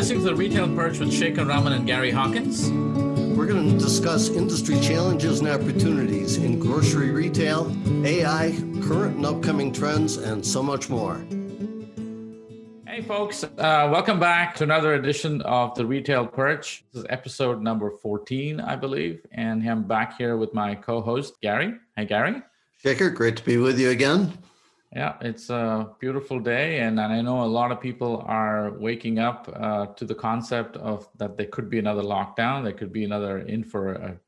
listening to the Retail Perch with Shekar Raman and Gary Hawkins. We're going to discuss industry challenges and opportunities in grocery retail, AI, current and upcoming trends, and so much more. Hey, folks, uh, welcome back to another edition of the Retail Perch. This is episode number 14, I believe. And I'm back here with my co host, Gary. Hey, Gary. Shekar, great to be with you again. Yeah, it's a beautiful day, and, I know a lot of people are waking up uh, to the concept of that there could be another lockdown, there could be another in for a,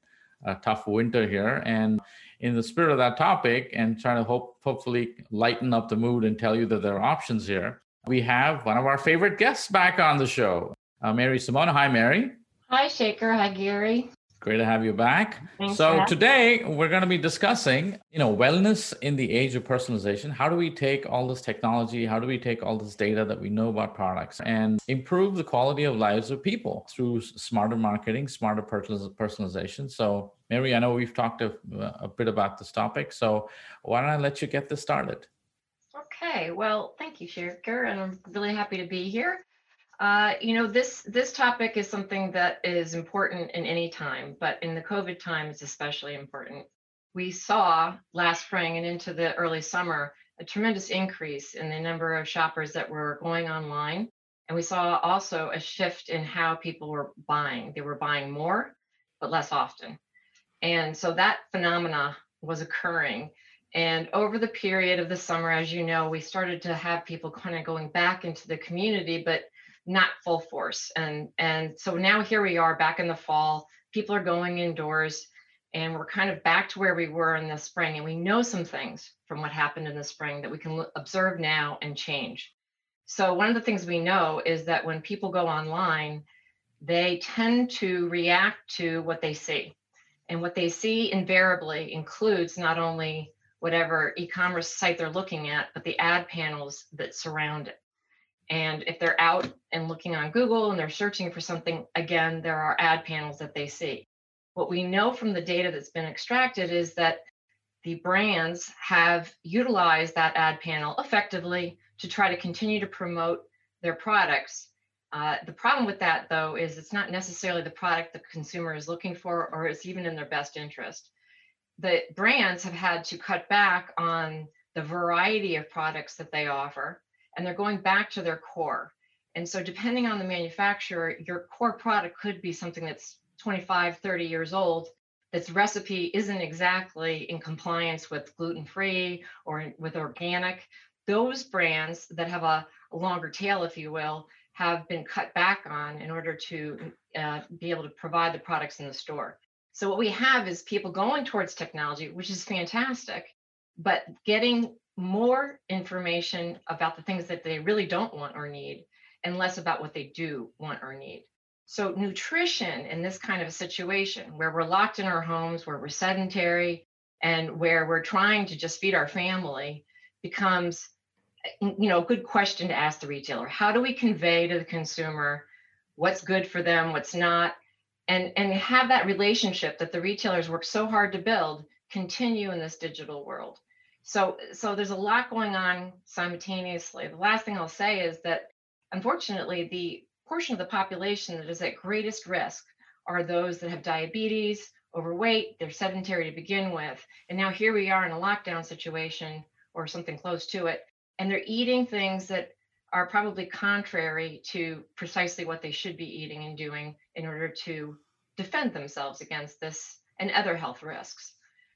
a, tough winter here. And in the spirit of that topic, and trying to hope hopefully lighten up the mood and tell you that there are options here, we have one of our favorite guests back on the show, uh, Mary Scimone. Hi, Mary. Hi, Shekar. Hi, Gary. Great to have you back. Thanks so today we're going to be discussing, you know, wellness in the age of personalization. How do we take all this technology? How do we take all this data that we know about products and improve the quality of lives of people through smarter marketing, smarter personalization? So, Mary, I know we've talked a, a bit about this topic. So, why don't I let you get this started? Okay. Well, thank you, Shekar, and I'm really happy to be here. Uh, you know, this this topic is something that is important in any time, but in the COVID time, it's especially important. We saw last spring and into the early summer a tremendous increase in the number of shoppers that were going online. And we saw also a shift in how people were buying. They were buying more, but less often. And so that phenomena was occurring. And over the period of the summer, as you know, we started to have people kind of going back into the community, but not full force. And and so now here we are back in the fall. People are going indoors and we're kind of back to where we were in the spring and we know some things from what happened in the spring that we can observe now and change. So one of the things we know is that when people go online, they tend to react to what they see. And what they see invariably includes not only whatever e-commerce site they're looking at, but the ad panels that surround it. And if they're out and looking on Google and they're searching for something, again, there are ad panels that they see. What we know from the data that's been extracted is that the brands have utilized that ad panel effectively to try to continue to promote their products. Uh, the problem with that, though, is it's not necessarily the product the consumer is looking for or it's even in their best interest. The brands have had to cut back on the variety of products that they offer and they're going back to their core. And so, depending on the manufacturer, your core product could be something that's 25, 30 years old. That's recipe isn't exactly in compliance with gluten free or with organic. Those brands that have a, a, longer tail, if you will, have been cut back on in order to uh, be able to provide the products in the store. So, what we have is people going towards technology, which is fantastic, but getting more information about the things that they really don't want or need and less about what they do want or need. So, nutrition in this kind of a situation where we're locked in our homes, where we're sedentary, and where we're trying to just feed our family becomes eh, you know a good question to ask the retailer how do we convey to the consumer what's good for them what's not and and have that relationship that the retailers work so hard to build continue in this digital world so, so there's a lot going on simultaneously. The last thing I'll say is that unfortunately, the portion of the population that is at greatest risk are those that have diabetes, overweight, they're sedentary to begin with. And now here we are in a lockdown situation or something close to it, and they're eating things that are probably contrary to precisely what they should be eating and doing in order to defend themselves against this and other health risks.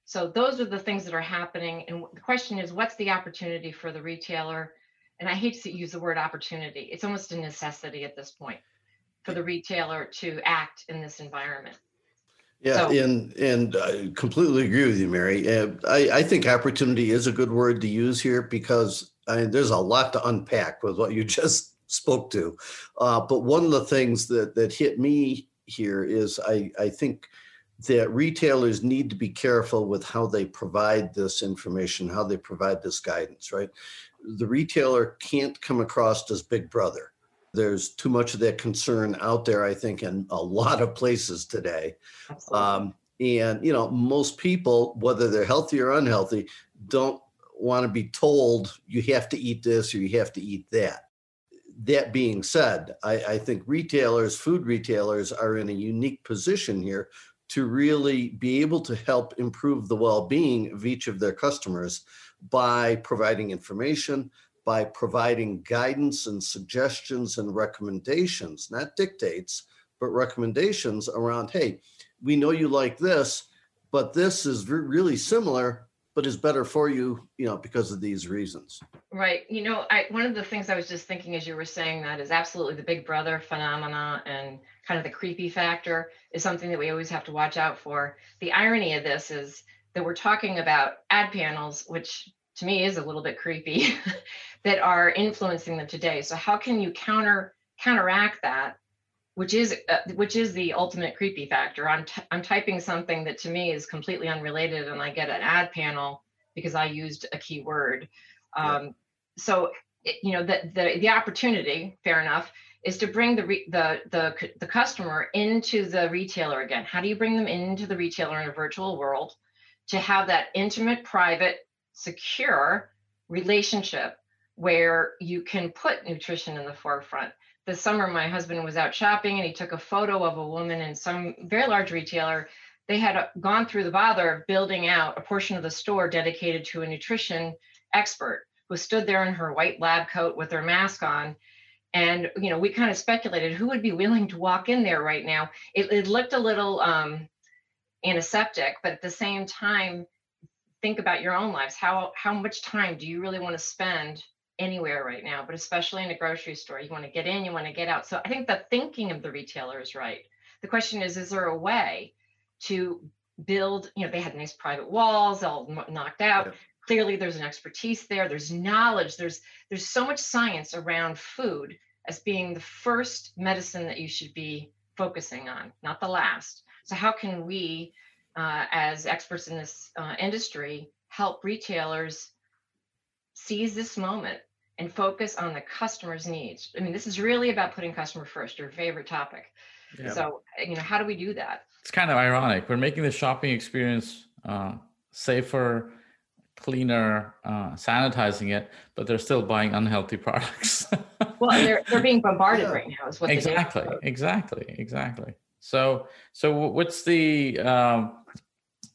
So those are the things that are happening. And the question is, what's the opportunity for the retailer? And I hate to use the word opportunity. It's almost a necessity at this point for the retailer to act in this environment. Yeah, so, and and I completely agree with you, Mary. Uh, I, I think opportunity is a good word to use here because I mean, there's a lot to unpack with what you just spoke to. Uh, but one of the things that that hit me here is I I think that retailers need to be careful with how they provide this information, how they provide this guidance, right? The retailer can't come across as big brother. There's too much of that concern out there, I think, in a lot of places today. Um, and, you know, most people, whether they're healthy or unhealthy, don't want to be told you have to eat this or you have to eat that. that being said, I, I think retailers, food retailers, are in a unique position here to really be able to help improve the well-being of each of their customers by providing information, by providing guidance and suggestions and recommendations, not dictates, but recommendations around, hey, we know you like this, but this is re- really similar, but is better for you, you know, because of these reasons. Right. You know, I one of the things I was just thinking as you were saying that is absolutely the big brother phenomena and kind of the creepy factor is something that we always have to watch out for. The irony of this is that we're talking about ad panels, which to me is a little bit creepy, that are influencing them today. So how can you counter counteract that which is uh, which is the ultimate creepy factor. I'm t- I'm typing something that to me is completely unrelated, and I get an ad panel because I used a keyword. Um, yeah. So it, you know the, the the opportunity, fair enough, is to bring the re- the the the customer into the retailer again. How do you bring them into the retailer in a virtual world to have that intimate, private, secure relationship where you can put nutrition in the forefront? This summer my husband was out shopping and he took a photo of a woman in some very large retailer. They had gone through the bother of building out a portion of the store dedicated to a nutrition expert who stood there in her white lab coat with her mask on. And you know we kind of speculated who would be willing to walk in there right now. It, it looked a little um, antiseptic but at the same time think about your own lives. How how much time do you really want to spend anywhere right now, but especially in a grocery store. You want to get in, you want to get out. So I think the thinking of the retailer is right. The question is, is there a way to build, you know, they had nice private walls, all knocked out. Yeah. Clearly there's an expertise there. There's knowledge. There's there's so much science around food as being the first medicine that you should be focusing on, not the last. So how can we, uh, as experts in this uh, industry, help retailers seize this moment and focus on the customer's needs. I mean, this is really about putting customer first, your favorite topic. Yeah. So, you know, how do we do that? It's kind of ironic. We're making the shopping experience uh, safer, cleaner, uh, sanitizing it, but they're still buying unhealthy products. well, they're they're being bombarded right now. Is what exactly, exactly, exactly. So, so what's the um,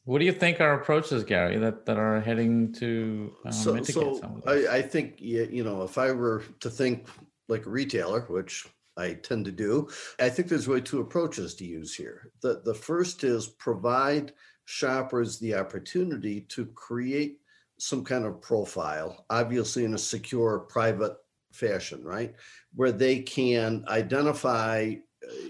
what do you think our approaches, Gary, that, that are heading to uh, so, mitigate so some of this? I, I think you know if I were to think like a retailer, which I tend to do, I think there's really two approaches to use here. The the first is provide shoppers the opportunity to create some kind of profile, obviously in a secure, private fashion, right? Where they can identify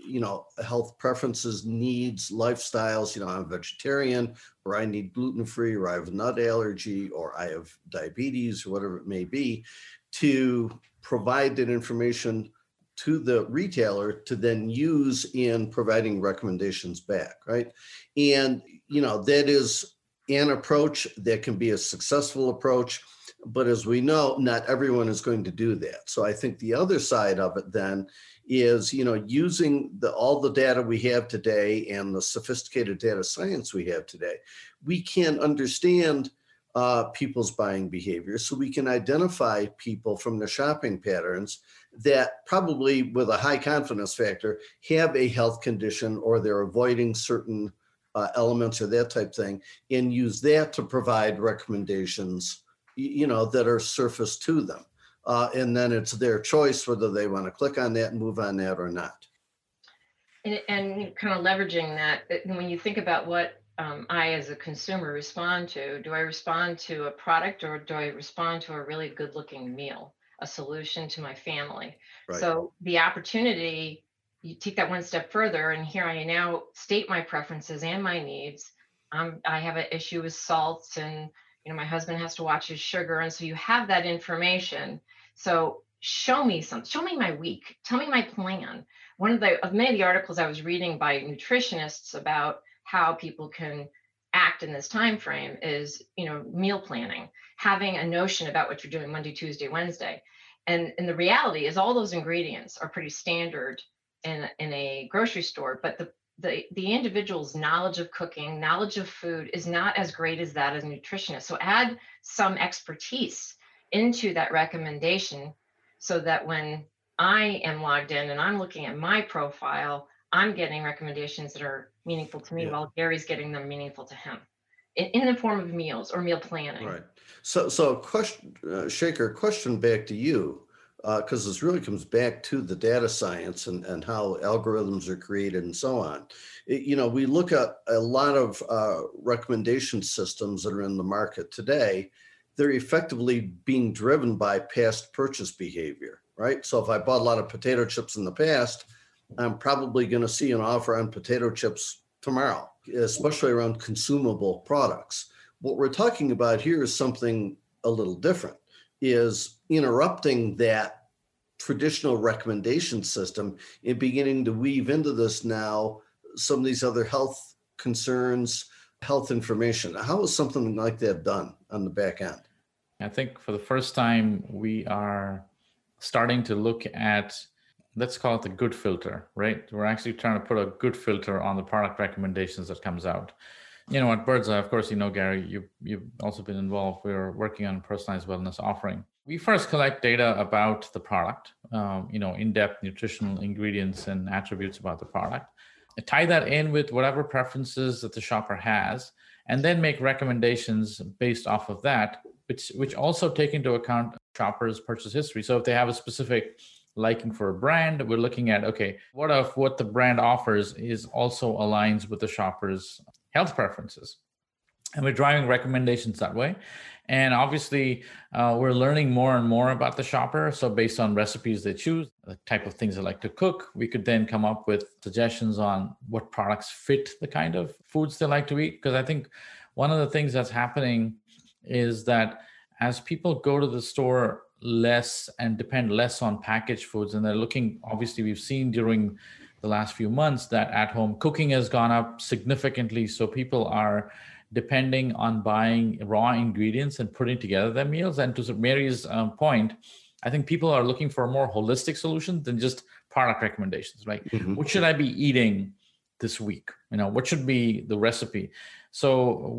you know, health preferences, needs, lifestyles. You know, I'm vegetarian, or I need gluten free, or I have a nut allergy, or I have diabetes, or whatever it may be, to provide that information to the retailer to then use in providing recommendations back, right? And, you know, that is an approach that can be a successful approach. But as we know, not everyone is going to do that. So I think the other side of it then is you know using the all the data we have today and the sophisticated data science we have today we can understand uh, people's buying behavior. So we can identify people from their shopping patterns that probably with a high confidence factor have a health condition or they're avoiding certain uh, elements or that type thing and use that to provide recommendations you know that are surfaced to them uh, and then it's their choice whether they want to click on that and move on that or not. And, and kind of leveraging that, when you think about what um, I, as a consumer, respond to, do I respond to a product or do I respond to a really good looking meal, a solution to my family? Right. So the opportunity, you take that one step further, and here I now state my preferences and my needs. Um, I have an issue with salts and you know my husband has to watch his sugar and so you have that information so show me some, show me my week, tell me my plan. One of the of many of the articles I was reading by nutritionists about how people can act in this time frame is you know meal planning having a notion about what you're doing monday tuesday wednesday. And and the reality is all those ingredients are pretty standard in in a grocery store but the the the individual's knowledge of cooking knowledge of food is not as great as that as a nutritionist. So add some expertise into that recommendation so that when I am logged in and I'm looking at my profile, I'm getting recommendations that are meaningful to me Yeah. while Gary's getting them meaningful to him in, in the form of meals or meal planning. Right. So, so question, uh, Shekar, question back to you, because this really comes back to the data science and, and how algorithms are created and so on. It- you know, we look at a lot of uh, recommendation systems that are in the market today. They're effectively being driven by past purchase behavior, right? So if I bought a lot of potato chips in the past, I'm probably going to see an offer on potato chips tomorrow, especially around consumable products what we're talking about here is something a little different is interrupting that traditional recommendation system and beginning to weave into this now some of these other health concerns health information how is something like that done on the back end I think for the first time, we are starting to look at, let's call it the good filter, right? We're actually trying to put a good filter on the product recommendations that comes out. You know, at Birdzi, of course, you know, Gary, you, you've also been involved. We're working on personalized wellness offering. We first collect data about the product, um, you know, in-depth nutritional ingredients and attributes about the product. Tie that in with whatever preferences that the shopper has, and then make recommendations based off of that which which also take into account shoppers purchase history. So if they have a specific liking for a brand we're looking at okay what if what the brand offers is also aligns with the shopper's health preferences and we're driving recommendations that way. And obviously uh, we're learning more and more about the shopper. So based on recipes they choose the type of things they like to cook we could then come up with suggestions on what products fit the kind of foods they like to eat. Because i think one of the things that's happening is that as people go to the store less and depend less on packaged foods and they're looking obviously we've seen during the last few months that at home cooking has gone up significantly. So people are depending on buying raw ingredients and putting together their meals. And to mary's um, point i think people are looking for a more holistic solution than just product recommendations like Mhm. what should i be eating this week? You know what should be the recipe? So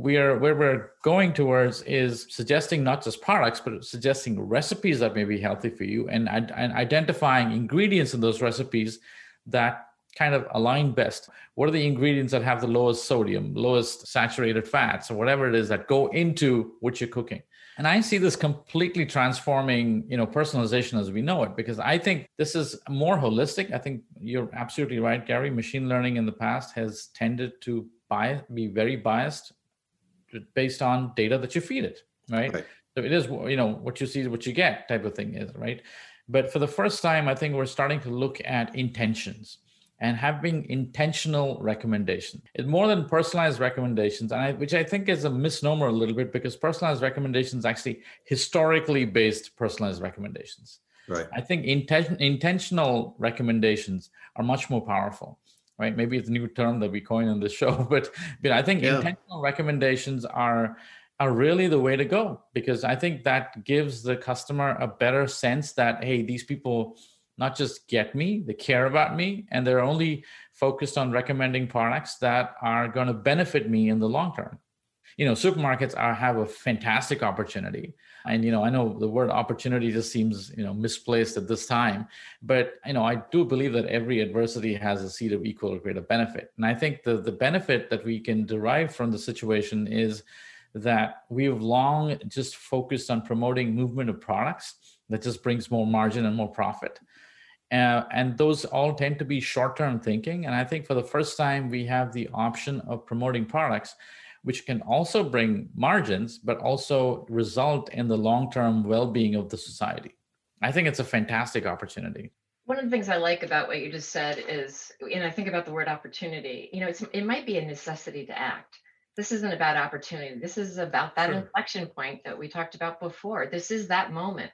we are where we're going towards is suggesting not just products but suggesting recipes that may be healthy for you and, and identifying ingredients in those recipes that kind of align best what are the ingredients that have the lowest sodium lowest saturated fats or whatever it is that go into what you're cooking? And i see this completely transforming you know personalization as we know it because i think this is more holistic. I think you're absolutely right gary. Machine learning in the past has tended to bias, be very biased based on data that you feed it right, Right. so it is you know what you see is what you get type of thing is right? But for the first time i think we're starting to look at intentions and having intentional recommendation. It's more than personalized recommendations, and I, which I think is a misnomer a little bit because personalized recommendations actually historically based personalized recommendations. right I think inten- intentional recommendations are much more powerful, right? Maybe it's a new term that we coin on the show, but but I think Yeah. intentional recommendations are are really the way to go because I think that gives the customer a better sense that hey, these people not just get me, they care about me, and they're only focused on recommending products that are going to benefit me in the long term. You know, supermarkets are have a fantastic opportunity. And you know i know the word opportunity just seems you know misplaced at this time. But you know i do believe that every adversity has a seed of equal or greater benefit. And i think the the benefit that we can derive from the situation is that we've long just focused on promoting movement of products that just brings more margin and more profit uh, and those all tend to be short-term thinking and i think for the first time we have the option of promoting products which can also bring margins, but also result in the long term well being of the society. I think it's a fantastic opportunity. One of the things I like about what you just said is, and I think about the word opportunity, you know, it's, it might be a necessity to act. This isn't about opportunity. This is about that Sure. inflection point that we talked about before. This is that moment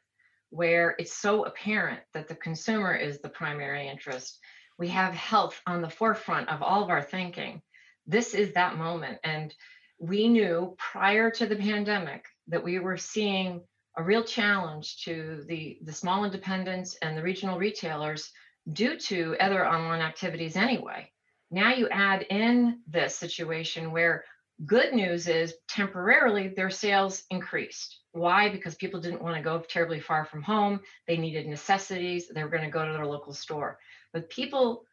where it's so apparent that the consumer is the primary interest. We have health on the forefront of all of our thinking. This is that moment. And we knew prior to the pandemic that we were seeing a real challenge to the, the small independents and the regional retailers due to other online activities anyway. Now you add in this situation where good news is temporarily their sales increased Why? Because people didn't want to go terribly far from home. They needed necessities. They were going to go to their local store. But people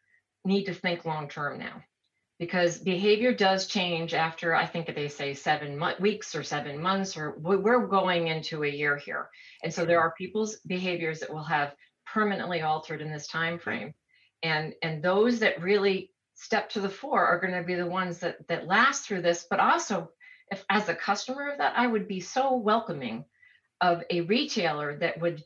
need to think long term now because behavior does change after I think they say seven mo- weeks or seven months, or we're going into a year here. And so there are people's behaviors that will have permanently altered in this time frame. And, and those that really step to the fore are going to be the ones that, that last through this, but also if as a customer of that, I would be so welcoming of a retailer that would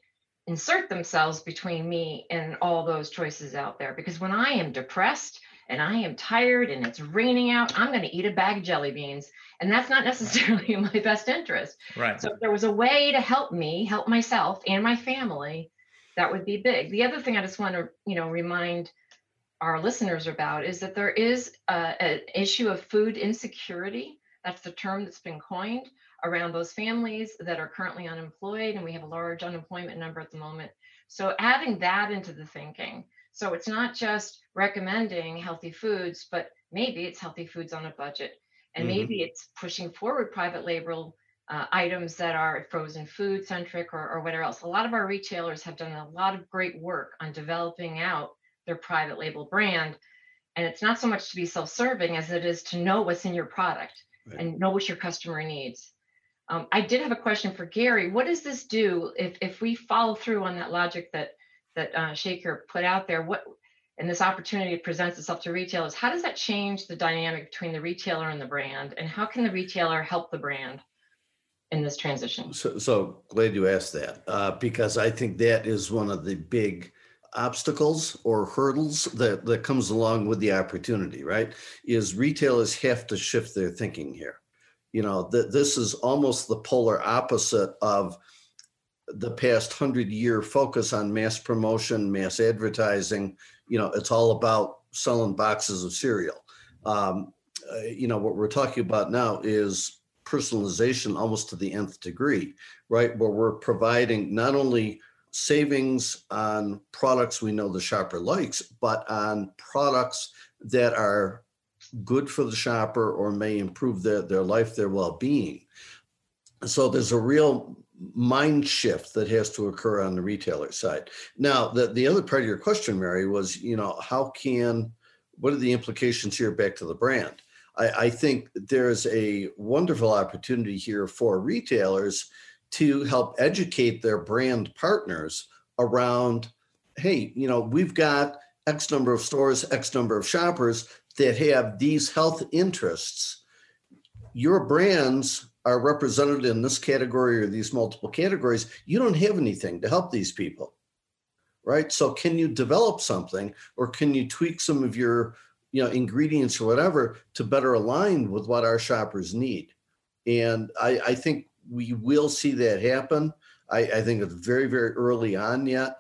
insert themselves between me and all those choices out there. Because when I am depressed and I am tired and it's raining out, I'm going to eat a bag of jelly beans. And that's not necessarily in my best interest. Right. So if there was a way to help me, help myself and my family, that would be big. The other thing I just want to, you know, remind our listeners about is that there is an issue of food insecurity. That's the term that's been coined around those families that are currently unemployed, and we have a large unemployment number at the moment. So adding that into the thinking. So it's not just recommending healthy foods, but maybe it's healthy foods on a budget. And mm-hmm. maybe it's pushing forward private label uh, items that are frozen food centric or, or whatever else. A lot of our retailers have done a lot of great work on developing out their private label brand. And it's not so much to be self serving as it is to know what's in your product right. and know what your customer needs. Um, I did have a question for Gary. What does this do if, if we follow through on that logic that that uh, Shekar put out there? What and this opportunity presents itself to retailers? How does that change the dynamic between the retailer and the brand? And how can the retailer help the brand in this transition? So, so glad you asked that uh, because I think that is one of the big obstacles or hurdles that, that comes along with the opportunity, right? Is retailers have to shift their thinking here. You know, that this is almost the polar opposite of the past hundred year focus on mass promotion, mass advertising. You know, it's all about selling boxes of cereal. Um, uh, you know, what we're talking about now is personalization almost to the nth degree, right? Where we're providing not only savings on products we know the shopper likes, but on products that are good for the shopper or may improve their, their life, their well-being. So there's a real mind shift that has to occur on the retailer side. Now, the, the other part of your question, Mary, was, you know, how can, what are the implications here back to the brand? I, I think there's a wonderful opportunity here for retailers to help educate their brand partners around hey, you know, we've got X number of stores, X number of shoppers that have these health interests. Your brands are represented in this category or these multiple categories. You don't have anything to help these people, right? So, can you develop something or can you tweak some of your you know ingredients or whatever to better align with what our shoppers need and i, I think we will see that happen. I, I think it's very, very early on yet.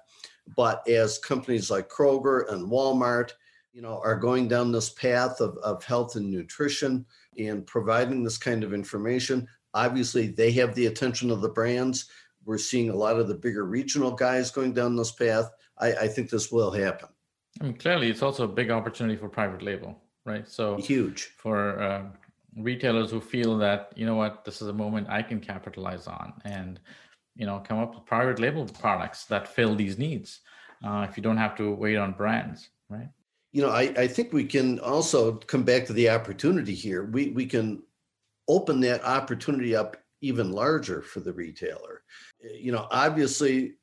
But as companies like Kroger and Walmart, you know, are going down this path of, of health and nutrition and providing this kind of information, obviously they have the attention of the brands. We're seeing a lot of the bigger regional guys going down this path. I, I think this will happen. I mean, clearly, it's also a big opportunity for private label, right? So huge for uh, retailers who feel that you know what this is a moment i can capitalize on and you know come up with private label products that fill these needs uh, if you don't have to wait on brands right? You know I, I think we can also come back to the opportunity here. We we can open that opportunity up even larger for the retailer. You know obviously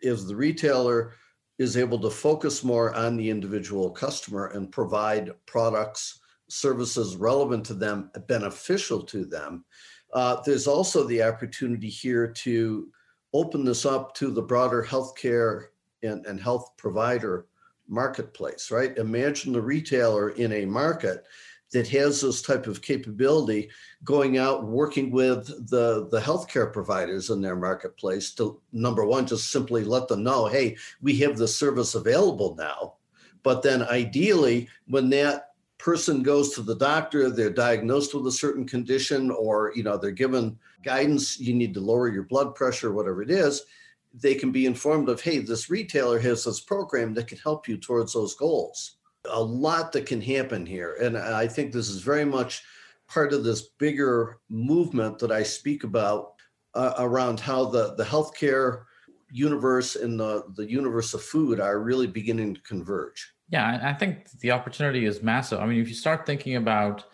if the retailer is able to focus more on the individual customer and provide products services relevant to them, beneficial to them. Uh, there's also the opportunity here to open this up to the broader healthcare and, and health provider marketplace, right? Imagine the retailer in a market that has this type of capability going out working with the the healthcare providers in their marketplace to number one just simply let them know hey we have the service available now but then ideally when that person goes to the doctor, they're diagnosed with a certain condition, or you know, they're given guidance, you need to lower your blood pressure, whatever it is, they can be informed of, hey, this retailer has this program that can help you towards those goals. A lot that can happen here. And I think this is very much part of this bigger movement that I speak about uh, around how the, the healthcare universe and the, the universe of food are really beginning to converge. Yeah, I think the opportunity is massive. I mean, if you start thinking about,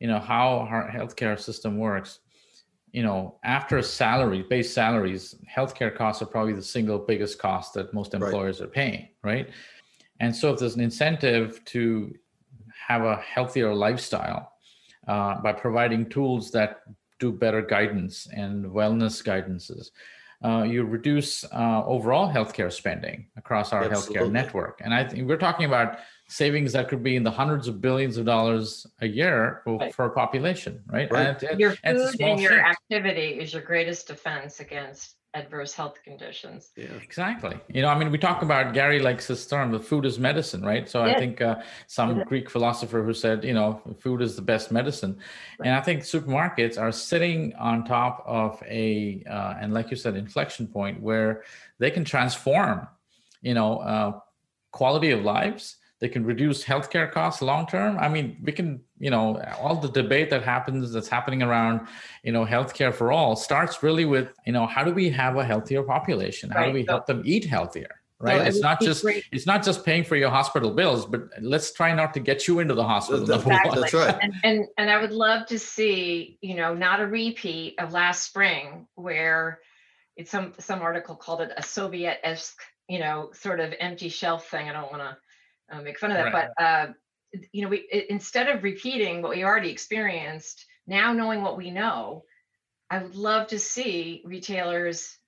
you know, how our healthcare system works, you know, after salary, base salaries, healthcare costs are probably the single biggest cost that most employers right. are paying, right? And so, if there's an incentive to have a healthier lifestyle uh, by providing tools that do better guidance and wellness guidances, uh, you reduce uh, overall healthcare spending across our Absolutely. healthcare network. And I think we're talking about savings that could be in the hundreds of billions of dollars a year for, right. for a population, right? right. And, your food and your activity is your greatest defense against adverse health conditions. Yeah, exactly. You know, I mean, we talk about Gary likes this term, the food is medicine, right? So yeah. I think uh, some Greek philosopher who said, you know, food is the best medicine, right. and I think supermarkets are sitting on top of a, uh, and like you said, inflection point where they can transform, you know, uh, quality of lives they can reduce healthcare costs long term i mean we can you know all the debate that happens that's happening around you know healthcare for all starts really with you know how do we have a healthier population how right. do we help them eat healthier right it's not just great. it's not just paying for your hospital bills but let's try not to get you into the hospital exactly. that's right and, and and i would love to see you know not a repeat of last spring where it's some some article called it a soviet-esque you know sort of empty shelf thing i don't want to uh, make fun of that. Right. But uh, you know, we instead of repeating what we already experienced, now knowing what we know, I would love to see retailers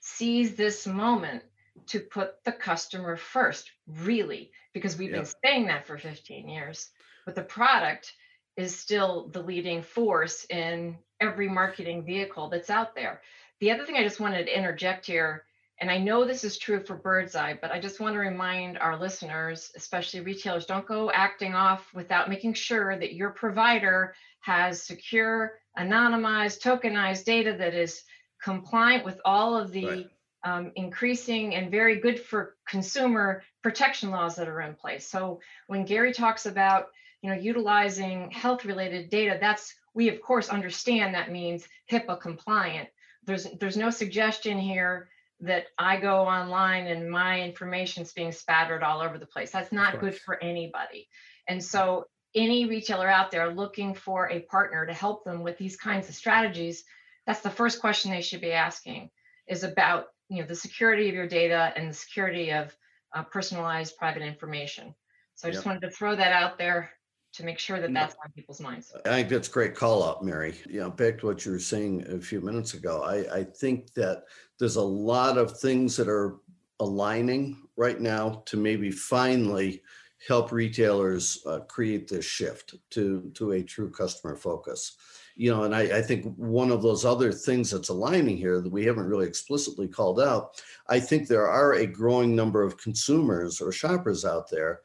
seize this moment to put the customer first, really, because we've been saying that for 15 years. But the product is still the leading force in every marketing vehicle that's out there. The other thing I just wanted to interject here and I know this is true for Birdzi, but I just want to remind our listeners, especially retailers, don't go acting off without making sure that your provider has secure, anonymized, tokenized data that is compliant with all of the right. um, increasing and very good for consumer protection laws that are in place. So when Gary talks about you know utilizing health related data, that's we of course understand that means HIPAA compliant. There's there's no suggestion here that I go online and my information's being spattered all over the place. That's not good for anybody. And so any retailer out there looking for a partner to help them with these kinds of strategies, that's the first question they should be asking is about you know the security of your data and the security of uh, personalized private information. So I just yep. wanted to throw that out there to make sure that that's on people's minds. I think that's a great call out, Mary. You know, back to what you were saying a few minutes ago. I, I think that there's a lot of things that are aligning right now to maybe finally help retailers uh, create this shift to to a true customer focus you know and I, I, think one of those other things that's aligning here that we haven't really explicitly called out i think there are a growing number of consumers or shoppers out there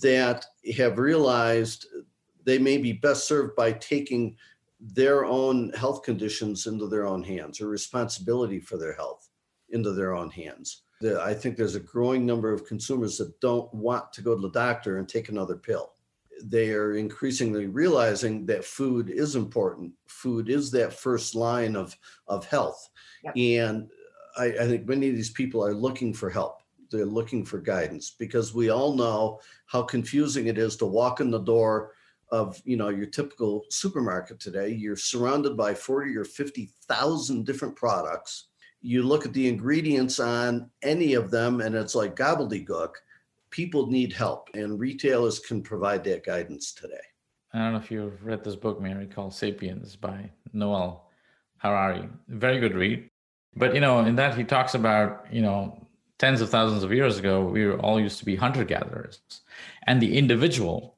that have realized they may be best served by taking their own health conditions into their own hands or responsibility for their health into their own hands. I think there's a growing number of consumers that don't want to go to the doctor and take another pill. They are increasingly realizing that food is important. Food is that first line of, of health. Yep. And I, I think many of these people are looking for help they're looking for guidance because we all know how confusing it is to walk in the door of you know your typical supermarket today. You're surrounded by 40 or 50,000 different products. You look at the ingredients on any of them and it's like gobbledygook. People need help and retailers can provide that guidance today. I don't know if you've read this book mary called sapiens by noel harari. Very good read. But you know in that he talks about you know tens of thousands of years ago, we were all used to be hunter gatherers. And the individual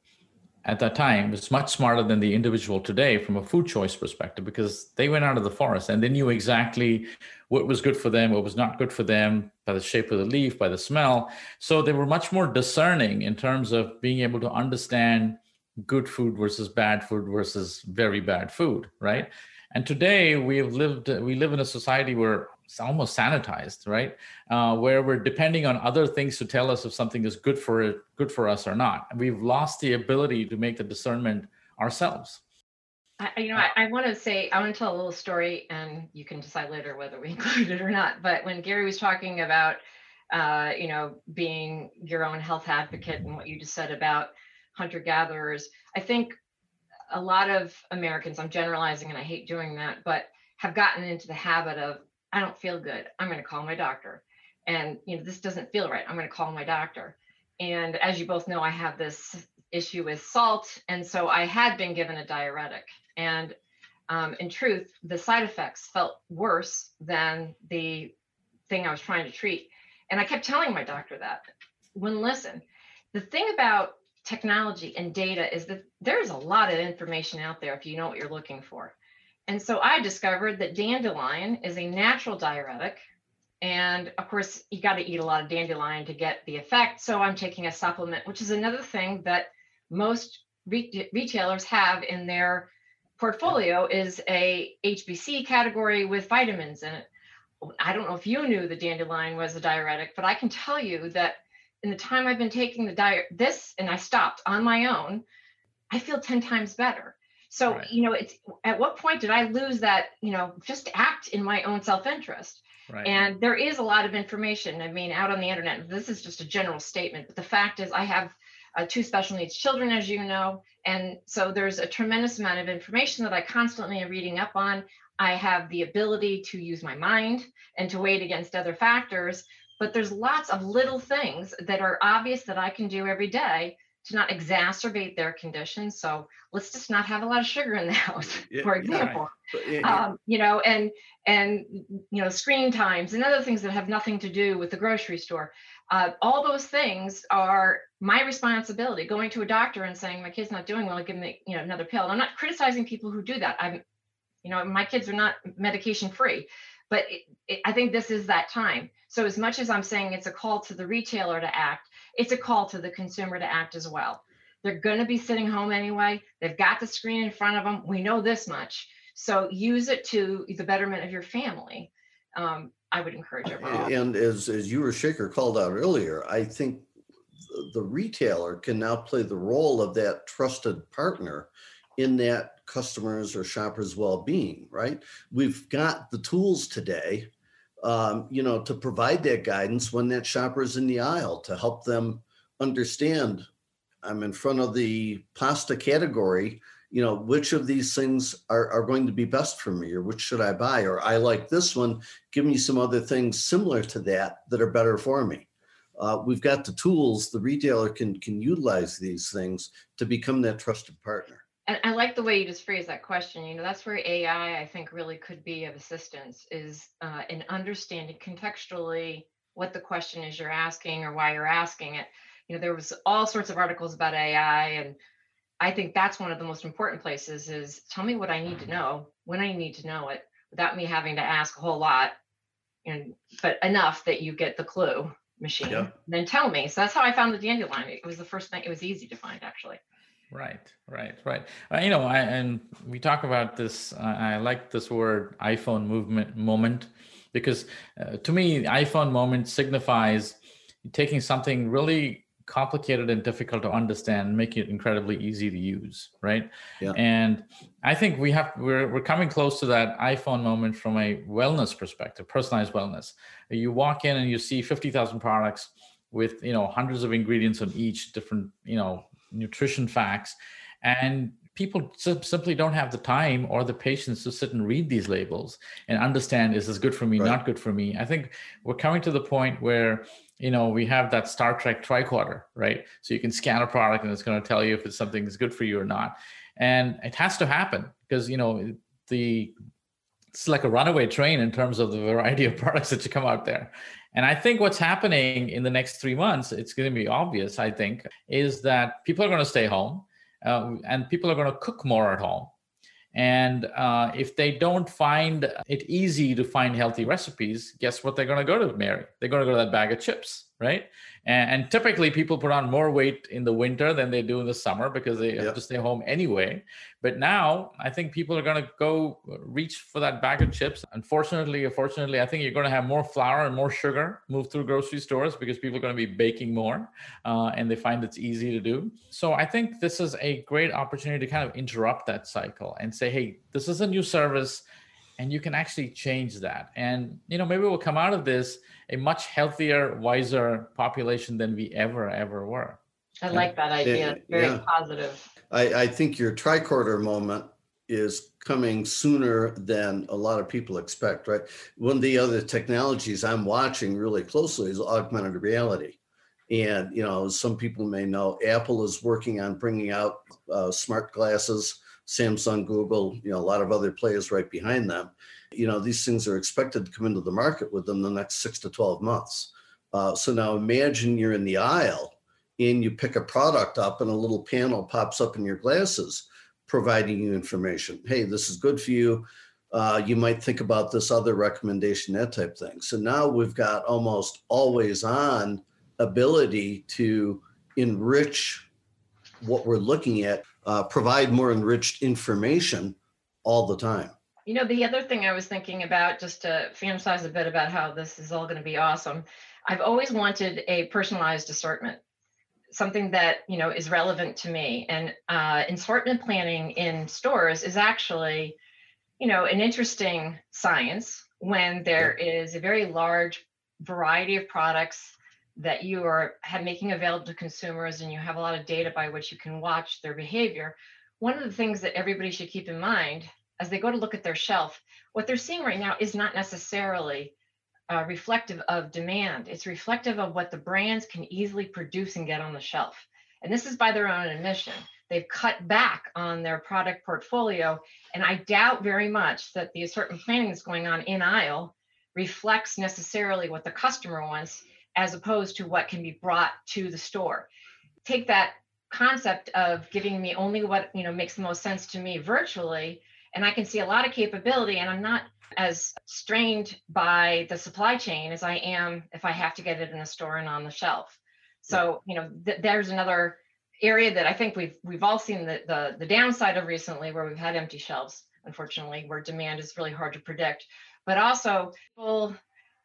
at that time was much smarter than the individual today from a food choice perspective because they went out of the forest and they knew exactly what was good for them, what was not good for them by the shape of the leaf, by the smell. So they were much more discerning in terms of being able to understand good food versus bad food versus very bad food, right? And today we have lived, we live in a society where almost sanitized, right? Uh, where we're depending on other things to tell us if something is good for it, good for us or not. We've lost the ability to make the discernment ourselves. I, you know, I, I want to say, I want to tell a little story and you can decide later whether we include it or not. But when Gary was talking about, uh, you know, being your own health advocate and what you just said about hunter gatherers, I think a lot of Americans, I'm generalizing and I hate doing that, but have gotten into the habit of, I don't feel good. I'm going to call my doctor. And, you know, this doesn't feel right. I'm going to call my doctor. And as you both know, I have this issue with salt. And so I had been given a diuretic. And um, in truth, the side effects felt worse than the thing I was trying to treat. And I kept telling my doctor that. When listen, the thing about technology and data is that there's a lot of information out there if you know what you're looking for. And so I discovered that dandelion is a natural diuretic. And of course, you got to eat a lot of dandelion to get the effect. So I'm taking a supplement, which is another thing that most re- retailers have in their portfolio is a HBC category with vitamins in it. I don't know if you knew the dandelion was a diuretic, but I can tell you that in the time I've been taking the diet, this, and I stopped on my own, I feel 10 times better. So, right. you know, it's at what point did I lose that, you know, just act in my own self interest? Right. And there is a lot of information. I mean, out on the internet, this is just a general statement, but the fact is, I have uh, two special needs children, as you know. And so there's a tremendous amount of information that I constantly am reading up on. I have the ability to use my mind and to weigh it against other factors but there's lots of little things that are obvious that I can do every day to not exacerbate their conditions. So let's just not have a lot of sugar in the house, for example. Yeah. Um, you know, and and you know, screen times and other things that have nothing to do with the grocery store. Uh, all those things are my responsibility. Going to a doctor and saying my kid's not doing well, give me you know another pill. And I'm not criticizing people who do that. I'm, you know, my kids are not medication free, but it, it, I think this is that time. So as much as I'm saying it's a call to the retailer to act, it's a call to the consumer to act as well. They're going to be sitting home anyway. They've got the screen in front of them. We know this much. So use it to the betterment of your family. Um, I would encourage everyone. And as, as you or Shekar called out earlier, I think the retailer can now play the role of that trusted partner in that customers or shoppers well-being right we've got the tools today um, you know to provide that guidance when that shopper is in the aisle to help them understand i'm in front of the pasta category you know which of these things are, are going to be best for me or which should i buy? Or i like this one give me some other things similar to that that are better for me. Uh, we've got the tools the retailer can can utilize these things to become that trusted partner and I like the way you just phrased that question. You know, that's where AI, I think, really could be of assistance is uh, in understanding contextually what the question is you're asking or why you're asking it. You know, there was all sorts of articles about AI, and I think that's one of the most important places is tell me what I need to know when I need to know it without me having to ask a whole lot, and but enough that you get the clue machine. Yeah. Then tell me. So that's how I found the dandelion. It was the first thing. It was easy to find actually. Right, right, right. Uh, you know, I, and we talk about this. Uh, I like this word iPhone movement moment because uh, to me, iPhone moment signifies taking something really complicated and difficult to understand and make it incredibly easy to use right yeah. and i think we have we're, we're coming close to that iphone moment from a wellness perspective personalized wellness you walk in and you see 50000 products with you know hundreds of ingredients on each different you know nutrition facts and people simply don't have the time or the patience to sit and read these labels and understand is this good for me right. not good for me? I think we're coming to the point where you know we have that star trek tricorder right? So you can scan a product and it's going to tell you if it's something that's good for you or not. And it has to happen because you know the it's like a runaway train in terms of the variety of products that you come out there and I think what's happening in the next three months, it's going to be obvious, I think, is that people are going to stay home uh, and people are going to cook more at home. And uh, if they don't find it easy to find healthy recipes, guess what they're going to go to, Mary? They're going to go to that bag of chips, right? And, and, typically people put on more weight in the winter than they do in the summer because they yep. have to stay home anyway. But now I think people are going to go reach for that bag of chips. Unfortunately, unfortunately, I think you're going to have more flour and more sugar move through grocery stores because people are going to be baking more uh, and they find it's easy to do. So I think this is a great opportunity to kind of interrupt that cycle and say, hey, this is a new service and you can actually change that. And you know maybe we'll come out of this a much healthier wiser population than we ever ever were. I like that idea. Very yeah. positive. I, I think your tricorder moment is coming sooner than a lot of people expect right? One of the other technologies i'm watching really closely is augmented reality. And you know some people may know apple is working on bringing out uh, smart glasses Samsung, Google, you know, a lot of other players right behind them. You know, these things are expected to come into the market within the next six to 12 months. Uh, so now imagine you're in the aisle and you pick a product up and a little panel pops up in your glasses providing you information. Hey, this is good for you. Uh, you might think about this other recommendation, that type thing. So now we've got almost always on ability to enrich what we're looking at uh, provide more enriched information all the time. You know, the other thing I was thinking about, just to fantasize a bit about how this is all going to be awesome, I've always wanted a personalized assortment, something that, you know, is relevant to me. And uh, assortment planning in stores is actually, you know, an interesting science when there is a very large variety of products that you are making available to consumers and you have a lot of data by which you can watch their behavior one of the things that everybody should keep in mind as they go to look at their shelf what they're seeing right now is not necessarily uh, reflective of demand. It's reflective of what the brands can easily produce and get on the shelf. And this is by their own admission. They've cut back on their product portfolio and i doubt very much that the assortment planning that's going on in aisle reflects necessarily what the customer wants as opposed to what can be brought to the store. Take that concept of giving me only what you know makes the most sense to me virtually and I can see a lot of capability and I'm not as strained by the supply chain as I am if I have to get it in a store and on the shelf. So, you know, th- there's another area that I think we've we've all seen the, the the downside of recently where we've had empty shelves, unfortunately, where demand is really hard to predict. But also people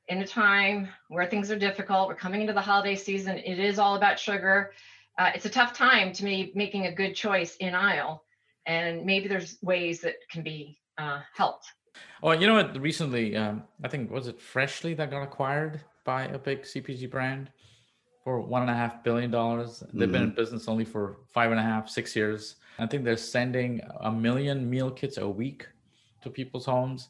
in a time where things are difficult. We're coming into the holiday season. It is all about sugar. Uh, it's a tough time to me making a good choice in aisle, and maybe there's ways that can be uh, helped. Oh, you know what? Recently, um, I think was it Freshly that got acquired by a big CPG brand for one and a half billion dollars. They've mm-hmm. been in mm-hmm. business only for five and a half, six years. I think they're sending a million meal kits a week to people's homes.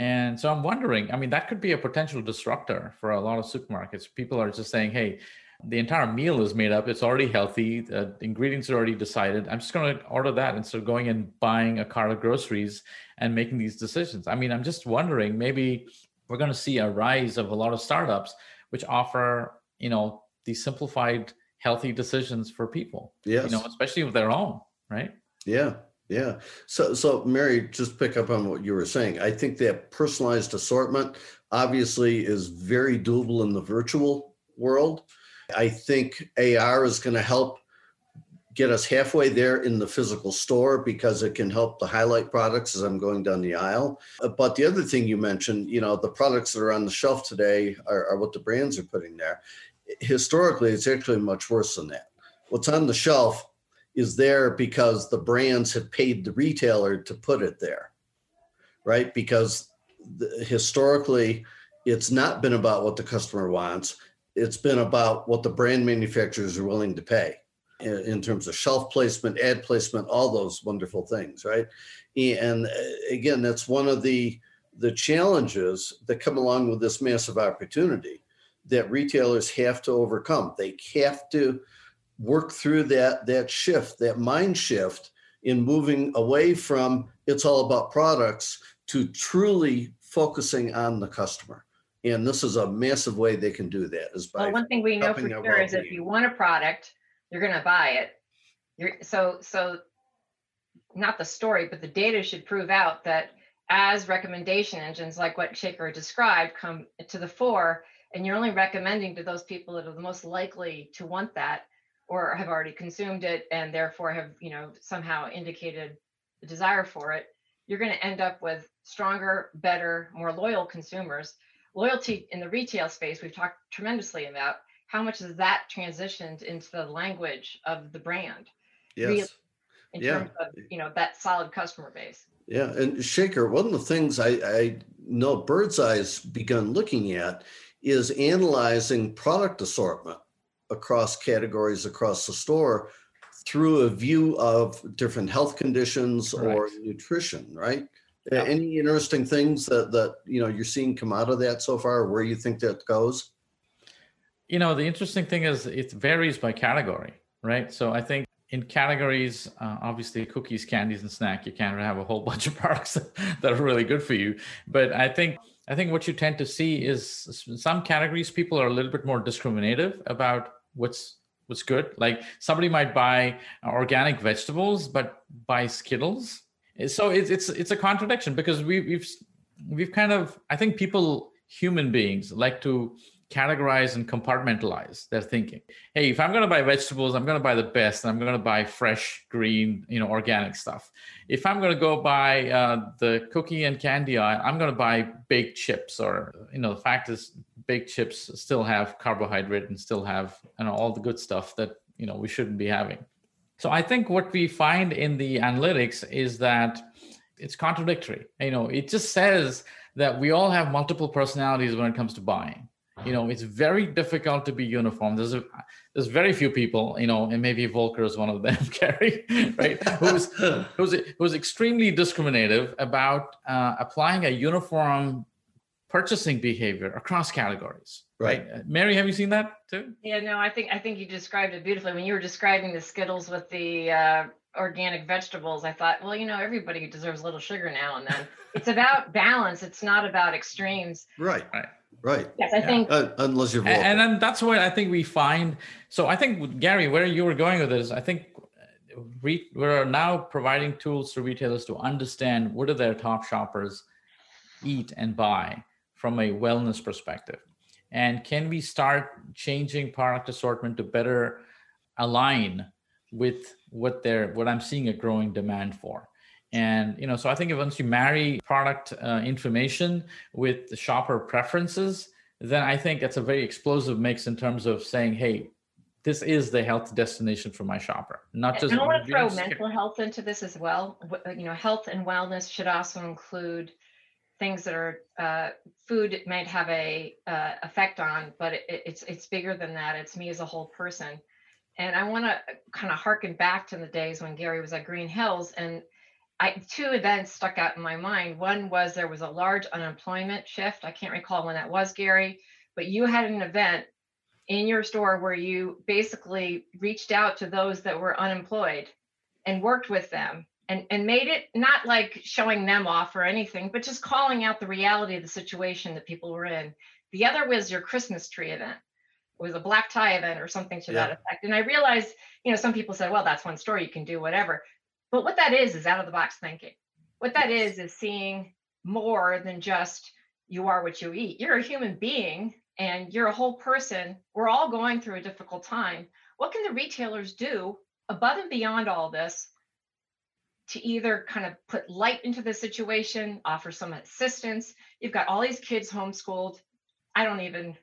And so I'm wondering, I mean, that could be a potential disruptor for a lot of supermarkets. People are just saying, hey, the entire meal is made up. It's already healthy. The ingredients are already decided. I'm just going to order that instead of going and buying a cart of groceries and making these decisions. I mean, I'm just wondering, maybe we're going to see a rise of a lot of startups which offer, you know, these simplified, healthy decisions for people. Yes. You know, especially with their own, right? Yeah. Yeah. So, so Mary, just pick up on what you were saying. I think that personalized assortment obviously is very doable in the virtual world. I think AR is going to help get us halfway there in the physical store because it can help to highlight products as I'm going down the aisle. But the other thing you mentioned, you know, the products that are on the shelf today are, are what the brands are putting there. Historically, it's actually much worse than that. What's on the shelf is there because the brands have paid the retailer to put it there, right? Because the, historically, it's not been about what the customer wants. It's been about what the brand manufacturers are willing to pay in, in terms of shelf placement, ad placement, all those wonderful things, right? And uh, again, that's one of the the challenges that come along with this massive opportunity that retailers have to overcome. They have to work through that that shift, that mind shift in moving away from it's all about products to truly focusing on the customer. And this is a massive way they can do that is by well, one thing we know for sure is if you want a product, you're going to buy it. You're, so so not the story, but the data should prove out that as recommendation engines like what Shekar described come to the fore, and you're only recommending to those people that are the most likely to want that or have already consumed it and therefore have you know somehow indicated the desire for it you're going to end up with stronger better more loyal consumers. Loyalty in the retail space we've talked tremendously about how much has that transitioned into the language of the brand. Yes. really, in yeah. terms of you know that solid customer base. Yeah and Shekar one of the things i i know Birdzi's begun looking at is analyzing product assortment across categories across the store through a view of different health conditions or nutrition, right? Yeah. Any interesting things that that you know you're seeing come out of that so far, where you think that goes? You know, the interesting thing is it varies by category, right? So I think in categories, uh, obviously cookies, candies, and snack, you can't have a whole bunch of products that are really good for you. But I think I think what you tend to see is some categories people are a little bit more discriminative about what's what's good. Like somebody might buy uh, organic vegetables but buy Skittles. So it's it's it's a contradiction because we, we've we've kind of I think people human beings like to categorize and compartmentalize their thinking. Hey, if I'm going to buy vegetables, I'm going to buy the best. I'm going to buy fresh, green, you know, organic stuff. If I'm going to go buy uh, the cookie and candy aisle, I'm going to buy baked chips. Or you know, the fact is, baked chips still have carbohydrate and still have you know all the good stuff that you know we shouldn't be having. So I think what we find in the analytics is that it's contradictory. You know, it just says that we all have multiple personalities when it comes to buying you know it's very difficult to be uniform. There's a there's very few people you know and maybe volker is one of them gary right who's who's who's extremely discriminative about uh, applying a uniform purchasing behavior across categories. Right. right uh, mary have you seen that too? Yeah no i think i think you described it beautifully. When you were describing the skittles with the uh, organic vegetables i thought well you know everybody deserves a little sugar now and then. It's about balance. It's not about extremes. Right. Right Right. Yes, I yeah. think. Uh, unless you're. And, and, then that's what I think we find. So I think Gary, where you were going with this, I think we we're now providing tools to retailers to understand what do their top shoppers eat and buy from a wellness perspective, and can we start changing product assortment to better align with what they're what I'm seeing a growing demand for and you know so i think once you marry product uh, information with the shopper preferences then i think it's a very explosive mix in terms of saying hey this is the health destination for my shopper. Not just and i want to throw mental health into this as well. You know health and wellness should also include things that are uh, food might have a uh, effect on but it, it's it's bigger than that. It's me as a whole person. And i want to kind of harken back to the days when gary was at green hills and I, two events stuck out in my mind. One was there was a large unemployment shift. I can't recall when that was, Gary, but you had an event in your store where you basically reached out to those that were unemployed and worked with them and, and made it not like showing them off or anything, but just calling out the reality of the situation that people were in. The other was your Christmas tree event. It was a black tie event or something to yeah. that effect. And I realized, you know, some people said, well, that's one store, you can do whatever. But what that is, is out of the box thinking. What that is, is seeing more than just you are what you eat. You're a human being and you're a whole person. We're all going through a difficult time. What can the retailers do above and beyond all this to either kind of put light into the situation, offer some assistance? You've got all these kids homeschooled. I don't even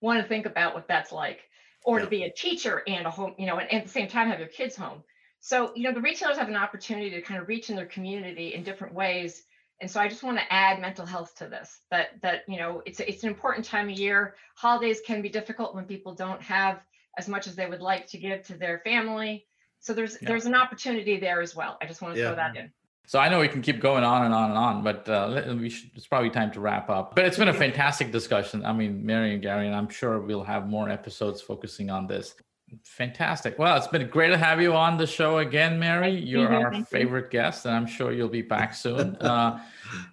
want to think about what that's like. Or yeah. to be a teacher and a home, you know, and, and at the same time have your kids home. So, you know, the retailers have an opportunity to kind of reach in their community in different ways. And so I just want to add mental health to this that that you know it's it's an important time of year. Holidays can be difficult when people don't have as much as they would like to give to their family. So there's yeah. there's an opportunity there as well. I just want to yeah. throw that in. So I know we can keep going on and on and on, but uh, we should, it's probably time to wrap up. But it's been a fantastic discussion. I mean, Mary and Gary, and I'm sure we'll have more episodes focusing on this. Fantastic. Well, it's been great to have you on the show again, Mary. You're our Thank favorite you. guest, and I'm sure you'll be back soon. uh,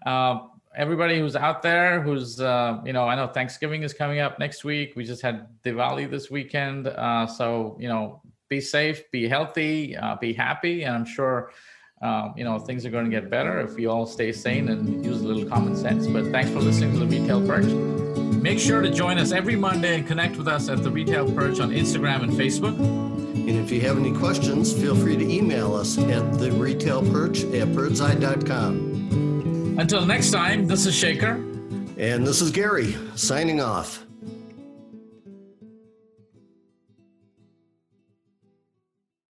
uh, everybody who's out there, who's, uh, you know, I know Thanksgiving is coming up next week. We just had Diwali this weekend. Uh, so, you know, be safe, be healthy, uh, be happy. And I'm sure, uh, you know, things are going to get better if we all stay sane and use a little common sense. But thanks for listening to the Retail Perch. Make sure to join us every Monday and connect with us at the Retail Perch on Instagram and Facebook. And if you have any questions, feel free to email us at the retail perch at birdzi.com. Until next time, this is Shekar. And this is Gary signing off.